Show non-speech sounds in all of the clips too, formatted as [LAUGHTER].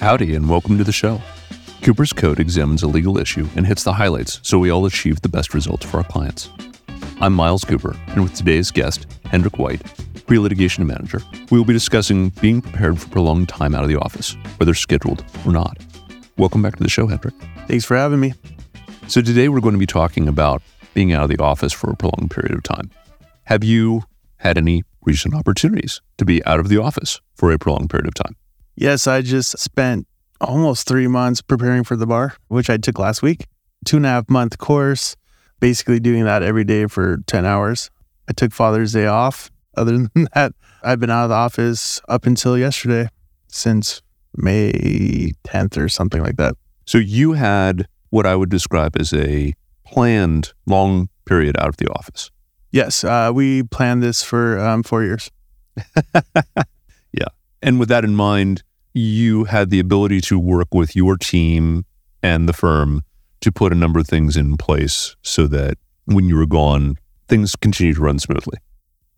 Howdy, and welcome to the show. Coopers' Code examines a legal issue and hits the highlights so we all achieve the best results for our clients. I'm Miles Coopers, and with today's guest, Hendrik White, pre litigation manager, we will be discussing being prepared for prolonged time out of the office, whether scheduled or not. Welcome back to the show, Hendrik. Thanks for having me. So, today we're going to be talking about being out of the office for a prolonged period of time. Have you had any recent opportunities to be out of the office for a prolonged period of time? Yes, I just spent almost three months preparing for the bar, which I took last week. Two and a half month course, basically doing that every day for 10 hours. I took Father's Day off. [LAUGHS] Other than that, I've been out of the office up until yesterday since May 10th or something like that. So, you had what I would describe as a planned long period out of the office. Yes, uh, we planned this for um, four years. [LAUGHS] yeah. And with that in mind, you had the ability to work with your team and the firm to put a number of things in place so that when you were gone, things continue to run smoothly.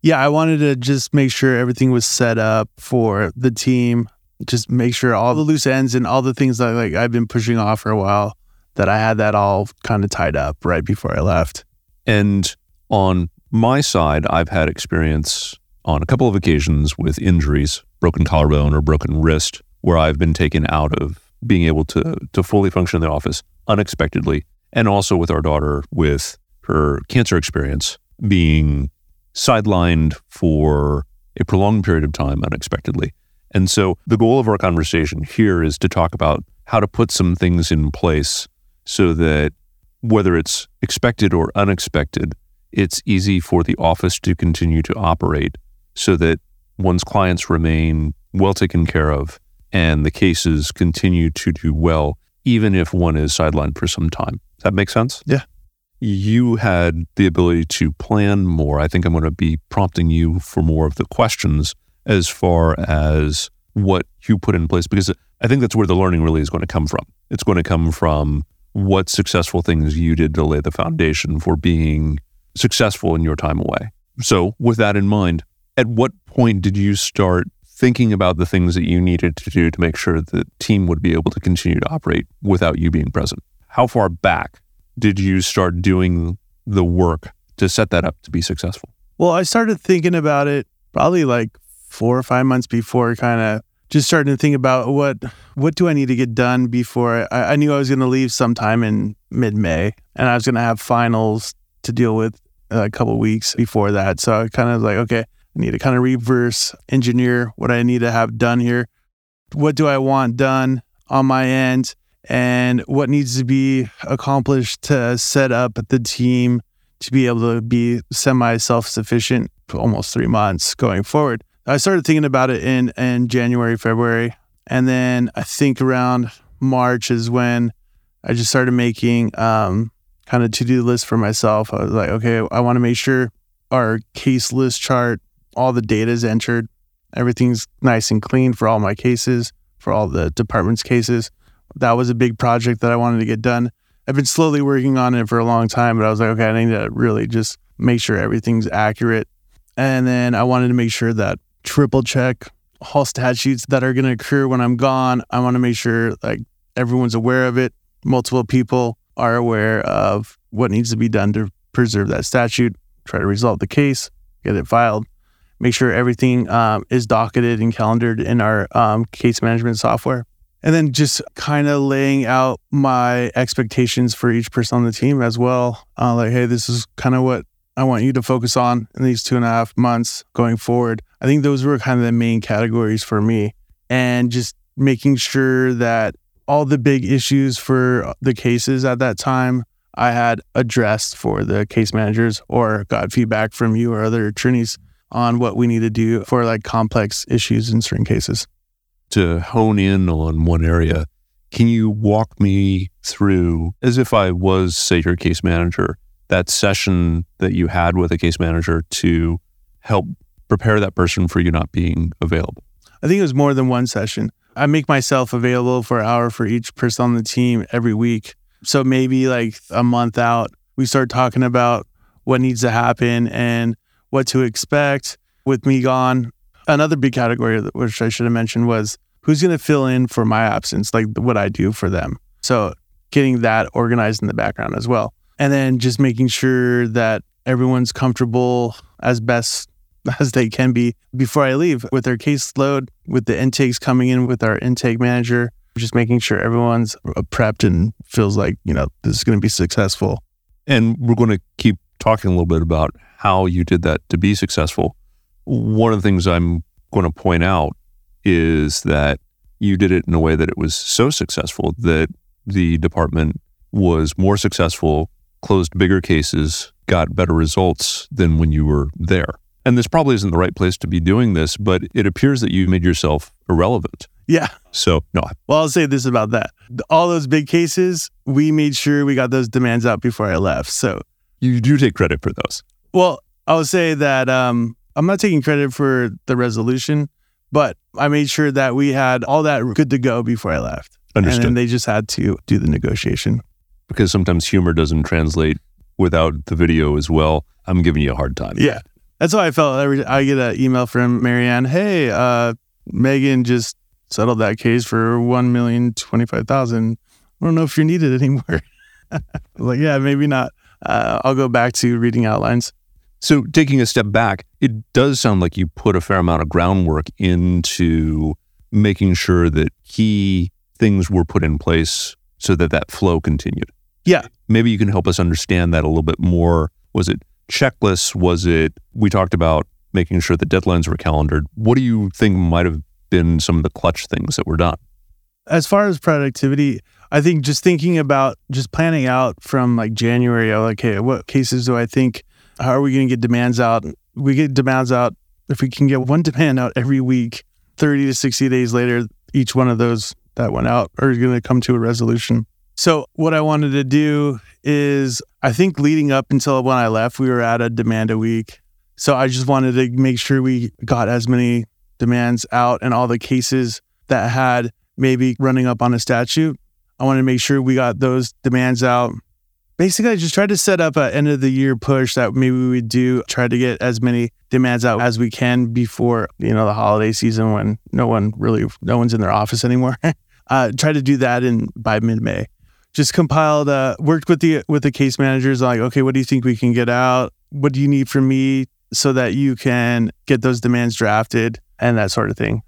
Yeah, I wanted to just make sure everything was set up for the team. Just make sure all the loose ends and all the things that like I've been pushing off for a while that I had that all kind of tied up right before I left. And on my side, I've had experience on a couple of occasions with injuries, broken collarbone or broken wrist, where I've been taken out of being able to to fully function in the office unexpectedly, and also with our daughter with her cancer experience being sidelined for a prolonged period of time unexpectedly. And so the goal of our conversation here is to talk about how to put some things in place so that whether it's expected or unexpected, it's easy for the office to continue to operate so that one's clients remain well taken care of and the cases continue to do well, even if one is sidelined for some time. Does that make sense? Yeah. You had the ability to plan more. I think I'm going to be prompting you for more of the questions as far as what you put in place, because I think that's where the learning really is going to come from. It's going to come from what successful things you did to lay the foundation for being successful in your time away. So, with that in mind, at what point did you start thinking about the things that you needed to do to make sure the team would be able to continue to operate without you being present? How far back did you start doing the work to set that up to be successful? Well, I started thinking about it probably like four or five months before kind of just starting to think about what what do I need to get done before I, I knew I was going to leave sometime in mid May, and I was going to have finals to deal with uh, a couple weeks before that. So I kind of like, okay, I need to kind of reverse engineer what I need to have done here. What do I want done on my end? And what needs to be accomplished to set up the team to be able to be semi self sufficient for almost three months going forward. I started thinking about it in, in January, February. And then I think around March is when I just started making um, kind of to do list for myself. I was like, okay, I want to make sure our case list chart, all the data is entered, everything's nice and clean for all my cases, for all the department's cases. That was a big project that I wanted to get done. I've been slowly working on it for a long time, but I was like, okay, I need to really just make sure everything's accurate. And then I wanted to make sure that triple check all statutes that are going to occur when I'm gone. I want to make sure like everyone's aware of it. Multiple people are aware of what needs to be done to preserve that statute, try to resolve the case, get it filed, make sure everything um, is docketed and calendared in our um, case management software. And then just kind of laying out my expectations for each person on the team as well. Uh, like, hey, this is kind of what I want you to focus on in these two and a half months going forward. I think those were kind of the main categories for me. And just making sure that all the big issues for the cases at that time I had addressed for the case managers or got feedback from you or other attorneys on what we need to do for like complex issues in certain cases. To hone in on one area, can you walk me through, as if I was, say, your case manager, that session that you had with a case manager to help prepare that person for you not being available? I think it was more than one session. I make myself available for an hour for each person on the team every week. So maybe like a month out, we start talking about what needs to happen and what to expect with me gone. Another big category, which I should have mentioned, was who's going to fill in for my absence, like what I do for them. So getting that organized in the background as well. And then just making sure that everyone's comfortable as best [LAUGHS] as they can be before I leave with their caseload, with the intakes coming in with our intake manager, just making sure everyone's prepped and feels like, you know, this is going to be successful. And we're going to keep talking a little bit about how you did that to be successful. One of the things I'm going to point out is that you did it in a way that it was so successful that the department was more successful, closed bigger cases, got better results than when you were there. And this probably isn't the right place to be doing this, but it appears that you made yourself irrelevant. Yeah. So, no. Well, I'll say this about that. All those big cases, we made sure we got those demands out before I left. So, you do take credit for those. Well, I'll say that um, I'm not taking credit for the resolution, but I made sure that we had all that good to go before I left. Understood. And they just had to do the negotiation. Because sometimes humor doesn't translate without the video as well. I'm giving you a hard time. Yeah. That's how I felt. Every, I get an email from Marianne. Hey, uh, Megan just settled that case for one million twenty five thousand. I don't know if you're needed anymore. [LAUGHS] like, yeah, maybe not. Uh, I'll go back to reading outlines. So, taking a step back, it does sound like you put a fair amount of groundwork into making sure that key things were put in place so that that flow continued. Yeah. Maybe you can help us understand that a little bit more. Was it checklists? Was it, we talked about making sure the deadlines were calendared. What do you think might have been some of the clutch things that were done? As far as productivity, I think just thinking about just planning out from like January, like, hey, what cases do I think, how are we going to get demands out? We get demands out. If we can get one demand out every week, 30 to 60 days later, each one of those that went out are going to come to a resolution. So, what I wanted to do is I think leading up until when I left, we were at a demand a week. So I just wanted to make sure we got as many demands out and all the cases that had maybe running up on a statute. I wanted to make sure we got those demands out. Basically, I just tried to set up an end of the year push that maybe we would do, try to get as many demands out as we can before, you know, the holiday season when no one really, no one's in their office anymore. [LAUGHS] uh, try to do that in by mid May just compiled uh worked with the with the case managers like okay what do you think we can get out what do you need from me so that you can get those demands drafted and that sort of thing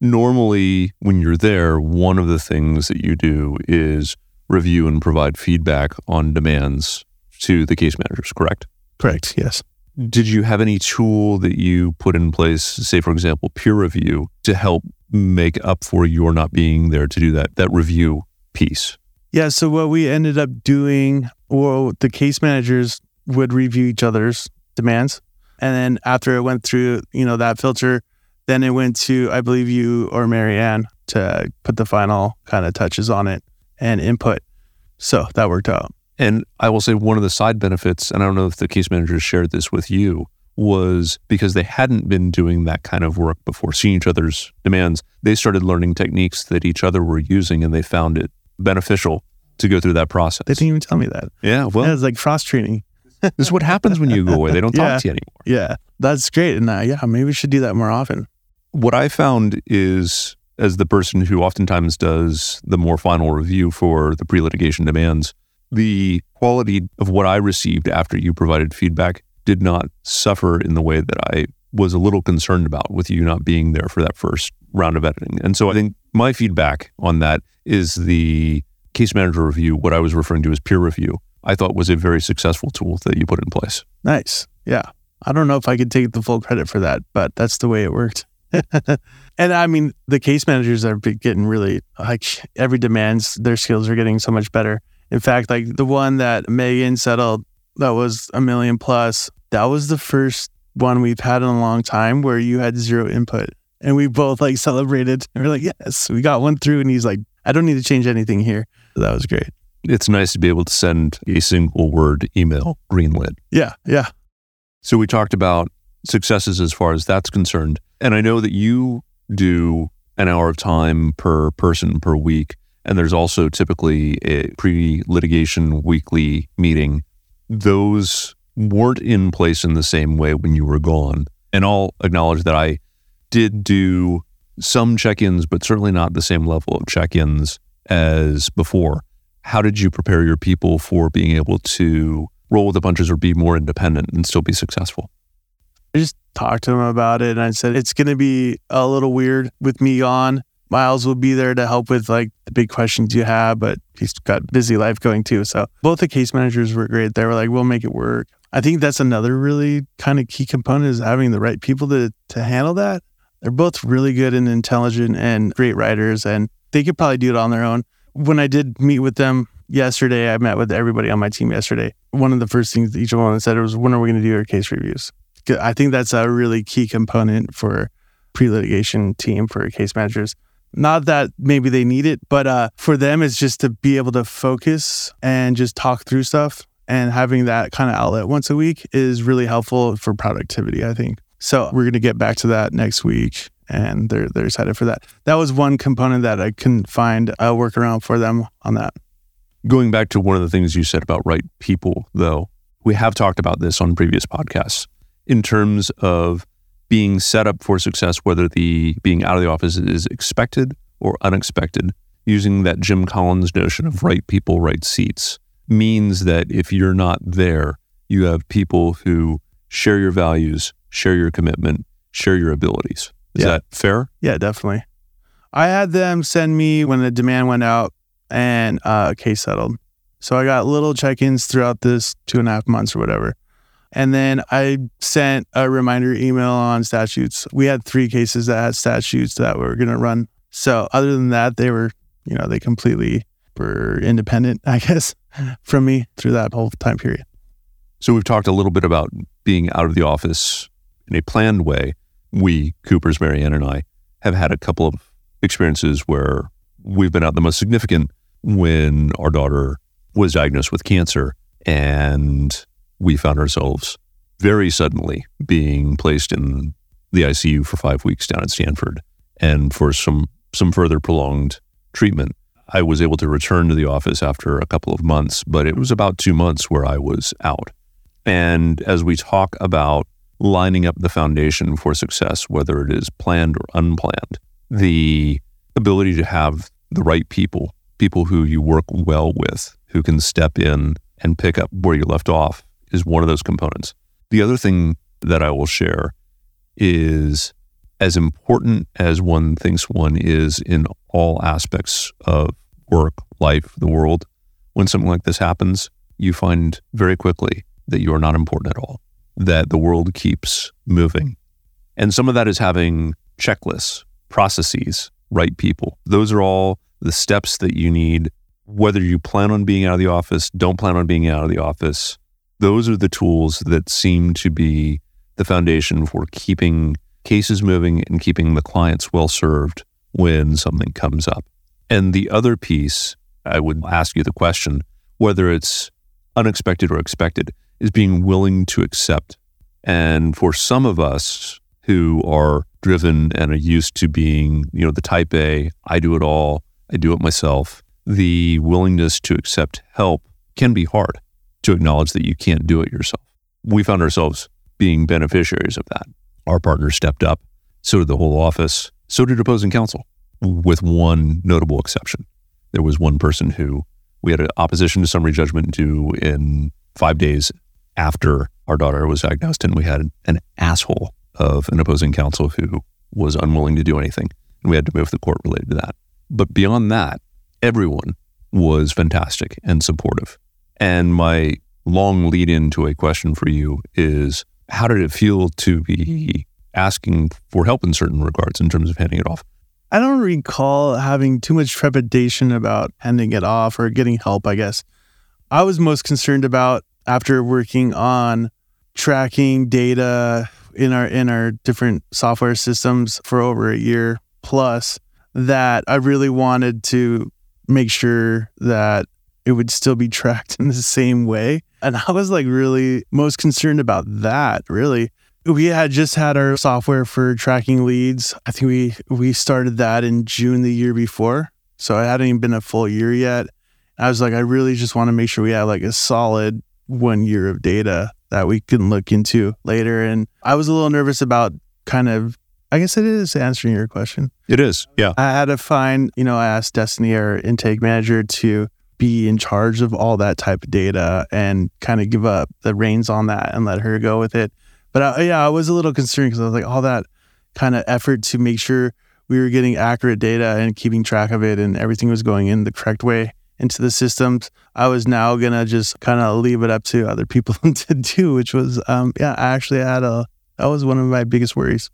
normally when you're there one of the things that you do is review and provide feedback on demands to the case managers correct correct yes did you have any tool that you put in place say for example peer review to help make up for your not being there to do that that review piece yeah. So what we ended up doing, well, the case managers would review each other's demands, and then after it went through, you know, that filter, then it went to I believe you or Marianne to put the final kind of touches on it and input. So that worked out. And I will say one of the side benefits, and I don't know if the case managers shared this with you, was because they hadn't been doing that kind of work before, seeing each other's demands. They started learning techniques that each other were using, and they found it beneficial to go through that process. They didn't even tell me that. Yeah, well, yeah, it's like cross training. this is what happens when you go away. They don't [LAUGHS] yeah. talk to you anymore. Yeah, that's great. And uh, yeah, maybe we should do that more often. What I found is, as the person who oftentimes does the more final review for the pre litigation demands, the quality of what I received after you provided feedback did not suffer in the way that I was a little concerned about with you not being there for that first round of editing. And so I think my feedback on that is the case manager review, what I was referring to as peer review, I thought was a very successful tool that you put in place. Nice. Yeah. I don't know if I could take the full credit for that, but that's the way it worked. [LAUGHS] and I mean, the case managers are getting really like every demands, their skills are getting so much better. In fact, like the one that Megan settled that was a million plus, that was the first one we've had in a long time where you had zero input. And we both like celebrated and we're like, yes, we got one through. And he's like, I don't need to change anything here. So that was great. It's nice to be able to send a single word email greenlit. Yeah. Yeah. So we talked about successes as far as that's concerned. And I know that you do an hour of time per person per week. And there's also typically a pre litigation weekly meeting. Those weren't in place in the same way when you were gone. And I'll acknowledge that I did do some check ins, but certainly not the same level of check ins as before. How did you prepare your people for being able to roll with the punches or be more independent and still be successful? I just talked to him about it and I said, it's going to be a little weird with me gone. Miles will be there to help with like the big questions you have, but he's got busy life going too. So both the case managers were great. They were like, we'll make it work. I think that's another really kind of key component is having the right people to to handle that. They're both really good and intelligent and great writers and they could probably do it on their own. When I did meet with them yesterday, I met with everybody on my team yesterday. One of the first things each one said was, when are we going to do our case reviews? I think that's a really key component for pre-litigation team for case managers. Not that maybe they need it, but uh, for them, it's just to be able to focus and just talk through stuff. And having that kind of outlet once a week is really helpful for productivity, I think. So we're going to get back to that next week, and they're they're excited for that. That was one component that I couldn't find a workaround for them on that. Going back to one of the things you said about right people, though, we have talked about this on previous podcasts in terms of being set up for success, whether the being out of the office is expected or unexpected, using that Jim Collins notion of right people, right seats, means that if you're not there, you have people who share your values, share your commitment, share your abilities. Is Yeah. that fair? Yeah, definitely. I had them send me when the demand went out and uh, case settled. So I got little check ins throughout this two and a half months or whatever. And then I sent a reminder email on statutes. We had three cases that had statutes that we were going to run. So other than that, they were, you know, they completely were independent, I [LAUGHS] guess, from me through that whole time period. So we've talked a little bit about being out of the office in a planned way. We, Coopers, Marianne, and I, have had a couple of experiences where we've been out the most significant when our daughter was diagnosed with cancer and we found ourselves very suddenly being placed in the ICU for five weeks down at Stanford and for some some further prolonged treatment. I was able to return to the office after a couple of months, but it was about two months where I was out. And as we talk about lining up the foundation for success, whether it is planned or unplanned, the ability to have the right people, people who you work well with, who can step in and pick up where you left off, is one of those components. The other thing that I will share is as important as one thinks one is in all aspects of work, life, the world, when something like this happens, you find very quickly that you are not important at all, that the world keeps moving. And some of that is having checklists, processes, right people. Those are all the steps that you need, whether you plan on being out of the office, don't plan on being out of the office. Those are the tools that seem to be the foundation for keeping cases moving and keeping the clients well served when something comes up. And the other piece, I would ask you the question whether it's unexpected or expected, is being willing to accept. And for some of us who are driven and are used to being, you know, the type A, I do it all, I do it myself, the willingness to accept help can be hard to acknowledge that you can't do it yourself. We found ourselves being beneficiaries of that. Our partner stepped up, so did the whole office, so did opposing counsel, with one notable exception. There was one person who we had an opposition to summary judgment due in five days after our daughter was diagnosed, and we had an asshole of an opposing counsel who was unwilling to do anything, and we had to move the court related to that. But beyond that, everyone was fantastic and supportive. And my long lead into a question for you is how did it feel to be asking for help in certain regards in terms of handing it off? I don't recall having too much trepidation about handing it off or getting help, I guess. I was most concerned about after working on tracking data in our in our different software systems for over a year plus that I really wanted to make sure that it would still be tracked in the same way. And I was like really most concerned about that, really. We had just had our software for tracking leads. I think we we started that in June the year before. So it hadn't even been a full year yet. I was like, I really just want to make sure we have like a solid one year of data that we can look into later. And I was a little nervous about kind of I guess it is answering your question. It is. Yeah. I had to find, you know, I asked Destiny, our intake manager, to be in charge of all that type of data and kind of give up the reins on that and let her go with it. But I, yeah, I was a little concerned because I was like, all that kind of effort to make sure we were getting accurate data and keeping track of it and everything was going in the correct way into the systems. I was now gonna just kind of leave it up to other people [LAUGHS] to do, which was, um, yeah, I actually had a that was one of my biggest worries.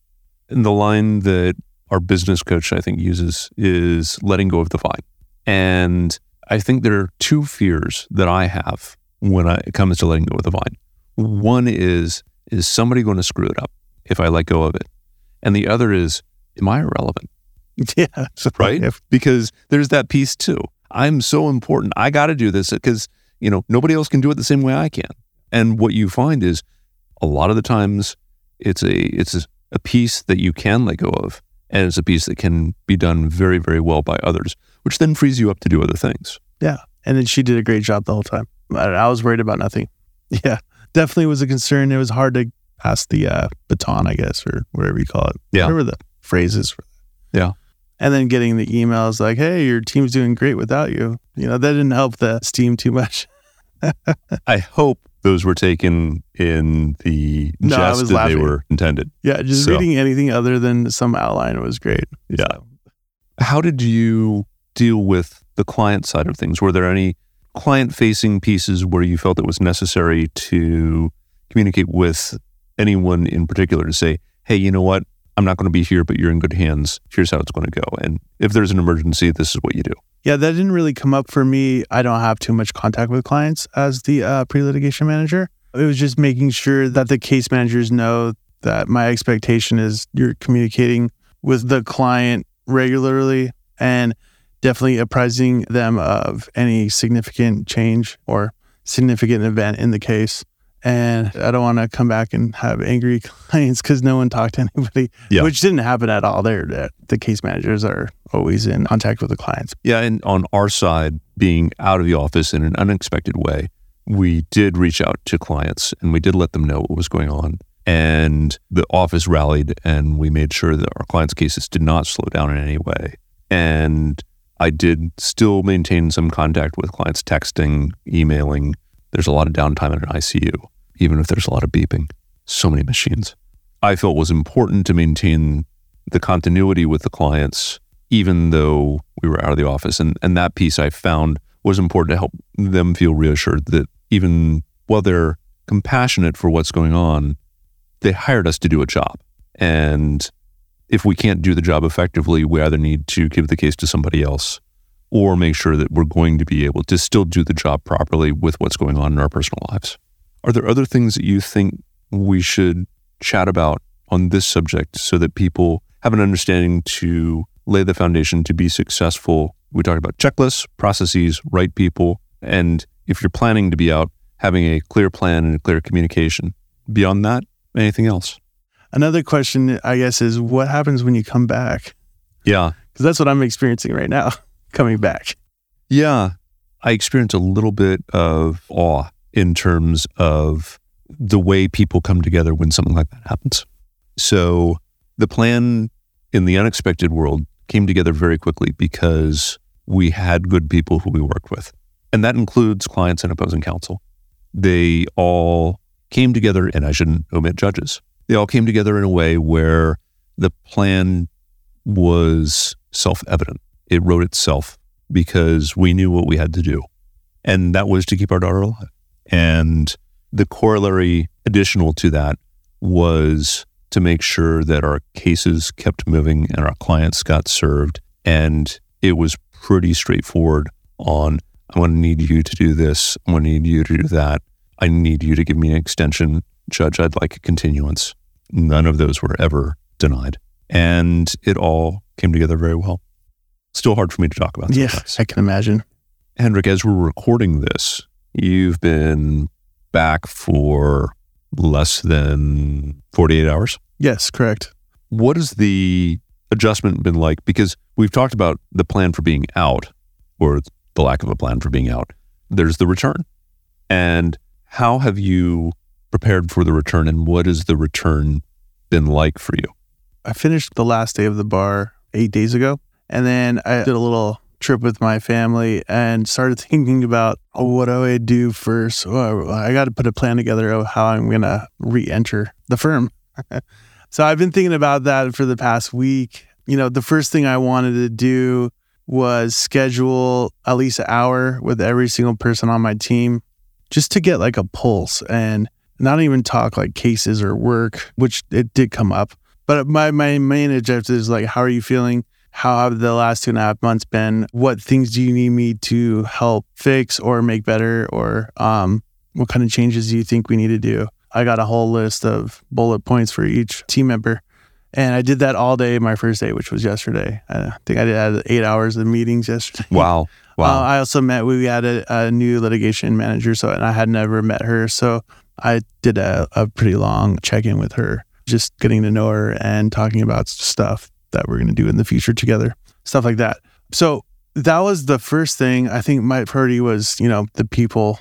And the line that our business coach I think uses is letting go of the vine. And I think there are two fears that I have when I, it comes to letting go of the vine. One is is somebody going to screw it up if I let go of it, and the other is am I irrelevant? [LAUGHS] Yeah, right. If, Because there's that piece too. I'm so important. I got to do this because you know nobody else can do it the same way I can. And what you find is a lot of the times it's a it's a, a piece that you can let go of, and it's a piece that can be done very very well by others, which then frees you up to do other things. yeah, and then she did a great job the whole time. I, I was worried about nothing. [LAUGHS] Yeah, definitely was a concern. It was hard to pass the uh, baton, I guess, or whatever you call it. Yeah. whatever the phrases. For. Yeah. And then getting the emails like, "Hey, your team's doing great without you." You know, that didn't help the steam too much. [LAUGHS] I hope those were taken in the No, I was that they were intended. Yeah, just So- reading anything other than some outline was great. Yeah. So, How did you deal with the client side of things? Were there any client facing pieces where you felt it was necessary to communicate with anyone in particular to say, hey, you know what? I'm not going to be here, but you're in good hands. Here's how it's going to go. And if there's an emergency, this is what you do. Yeah, that didn't really come up for me. I don't have too much contact with clients as the uh, pre litigation manager. It was just making sure that the case managers know that my expectation is you're communicating with the client regularly and definitely apprising them of any significant change or significant event in the case. And I don't want to come back and have angry [LAUGHS] clients because no one talked to anybody, Yeah. which didn't happen at all. There, the case managers are always in contact with the clients. Yeah. And on our side, being out of the office in an unexpected way, we did reach out to clients and we did let them know what was going on. And the office rallied and we made sure that our clients' cases did not slow down in any way. And I did still maintain some contact with clients, texting, emailing. There's a lot of downtime in an ICU, even if there's a lot of beeping. So many machines. I felt was important to maintain the continuity with the clients, even though we were out of the office. And, and that piece I found was important to help them feel reassured that even while they're compassionate for what's going on, they hired us to do a job. And if we can't do the job effectively, we either need to give the case to somebody else or make sure that we're going to be able to still do the job properly with what's going on in our personal lives. Are there other things that you think we should chat about on this subject so that people have an understanding to lay the foundation to be successful? We talked about checklists, processes, right people, and if you're planning to be out, having a clear plan and a clear communication. Beyond that, anything else? Another question, I guess, is what happens when you come back? Yeah. Because that's what I'm experiencing right now, [LAUGHS] coming back. Yeah. I experience a little bit of awe in terms of the way people come together when something like that happens. So the plan in the unexpected world came together very quickly because we had good people who we worked with. And that includes clients and opposing counsel. They all came together, and I shouldn't omit judges. They all came together in a way where the plan was self evident. It wrote itself because we knew what we had to do. And that was to keep our daughter alive. And the corollary additional to that was to make sure that our cases kept moving and our clients got served. And it was pretty straightforward on I'm going to need you to do this. I'm going to need you to do that. I need you to give me an extension. Judge, I'd like a continuance. None of those were ever denied. And it all came together very well. Still hard for me to talk about. Yeah, sometimes. I can imagine. Hendrik, as we're recording this, you've been back for less than 48 hours. Yes, correct. What has the adjustment been like? Because we've talked about the plan for being out or the lack of a plan for being out. There's the return. And how have you prepared for the return and what has the return been like for you? I finished the last day of the bar eight days ago. And then I did a little trip with my family and started [LAUGHS] thinking about oh, what do I do first? Oh, I got to put a plan together of how I'm going to re enter the firm. [LAUGHS] so I've been thinking about that for the past week. You know, the first thing I wanted to do was schedule at least an hour with every single person on my team just to get like a pulse and not even talk like cases or work, which it did come up. But my, my main objective is like, how are you feeling? How have the last two and a half months been? What things do you need me to help fix or make better? Or um, what kind of changes do you think we need to do? I got a whole list of bullet points for each team member. And I did that all day my first day, which was yesterday. I think I did had eight hours of meetings [LAUGHS] yesterday. Wow. Wow. Uh, I also met, we had a, a, new litigation manager. So, and I had never met her. So I did a, a pretty long check in with her, just getting to know her and talking about stuff that we're going to do in the future together, stuff like that. So that was the first thing. I think my priority was, you know, the people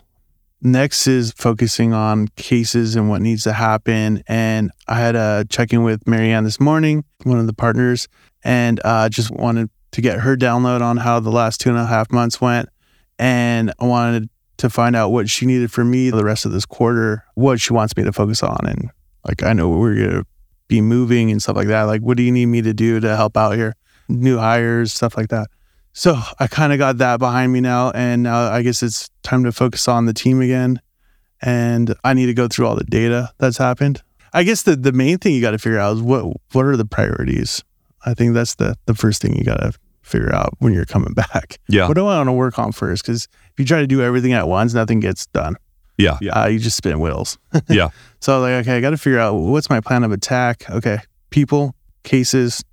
Next is focusing on cases and what needs to happen. And I had a check in with Marianne this morning, one of the partners, and uh, just wanted to get her download on how the last two and a half months went. And I wanted to find out what she needed from me the rest of this quarter, what she wants me to focus on. And like, I know we're going to be moving and stuff like that. Like, what do you need me to do to help out here? New hires, stuff like that. So I kind of got that behind me now. And now I guess it's time to focus on the team again. And I need to go through all the data that's happened. I guess the, the main thing you got to figure out is what what are the priorities? I think that's the, the first thing you got to figure out when you're coming [LAUGHS] back. Yeah. What do I want to work on first? Because if you try to do everything at once, nothing gets done. Yeah. Uh, you just spin wheels. [LAUGHS] yeah. So like, okay, I got to figure out what's my plan of attack. Okay, people, cases,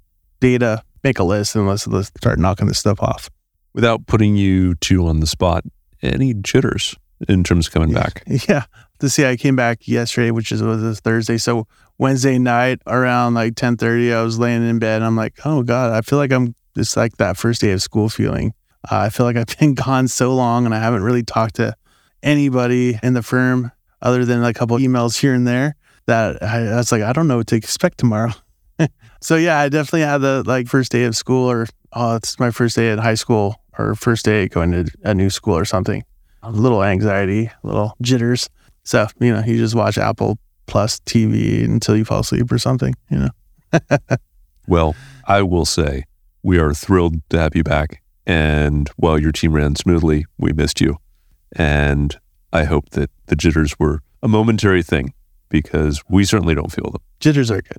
data, make a list and let's, let's start knocking this stuff off. Without putting you two on the spot, any jitters in terms of coming back? [LAUGHS] Yeah. To see, I came back yesterday, which is was a Thursday. So Wednesday night around like ten thirty, I was laying in bed. I'm like, oh god, I feel like I'm just like that first day of school feeling. Uh, I feel like I've [LAUGHS] been gone so long and I haven't really talked to anybody in the firm other than a couple emails here and there. That I, I was like, I don't know what to expect tomorrow. [LAUGHS] so yeah, I definitely had the like first day of school, or oh, it's my first day at high school, or first day going to a new school or something. A little anxiety, little jitters. So you know, you just watch Apple Plus TV until you fall asleep or something. You know. [LAUGHS] well, I will say we are thrilled to have you back, and while your team ran smoothly, we missed you, and I hope that the jitters were a momentary thing because we certainly don't feel them. Jitters are good.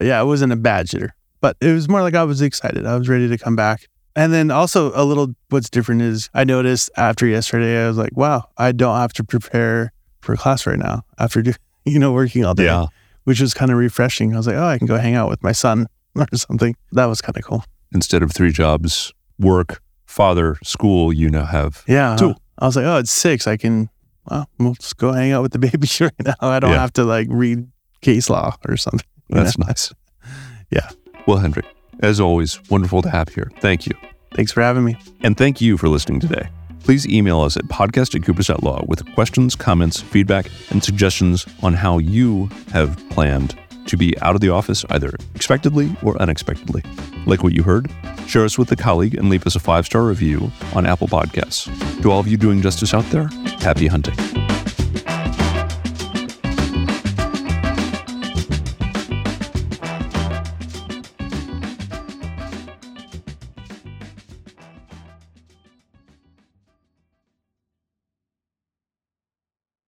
Yeah, it wasn't a bad jitter, but it was more like I was excited. I was ready to come back. And then also a little what's different is I noticed after yesterday, I was like, wow, I don't have to prepare for class right now after, do, [LAUGHS] you know, working all day, yeah. which was kind of refreshing. I was like, oh, I can go hang out with my son [LAUGHS] or something. That was kind of cool. Instead of three jobs, work, father, school, you now have yeah, two. I was like, oh, it's six. I can, well, we'll just go hang out with the [LAUGHS] baby right now. I don't yeah. have to like read case law or something. That's know? nice. [LAUGHS] yeah. Well, Hendrik, as always, wonderful to have here. Thank you. Thanks for having me. And thank you for listening today. Please email us at podcast at Coopers dot law with questions, comments, feedback, and suggestions on how you have planned to be out of the office either expectedly or unexpectedly. Like what you heard? Share us with a colleague and leave us a five star review on Apple Podcasts. To all of you doing justice out there, happy hunting.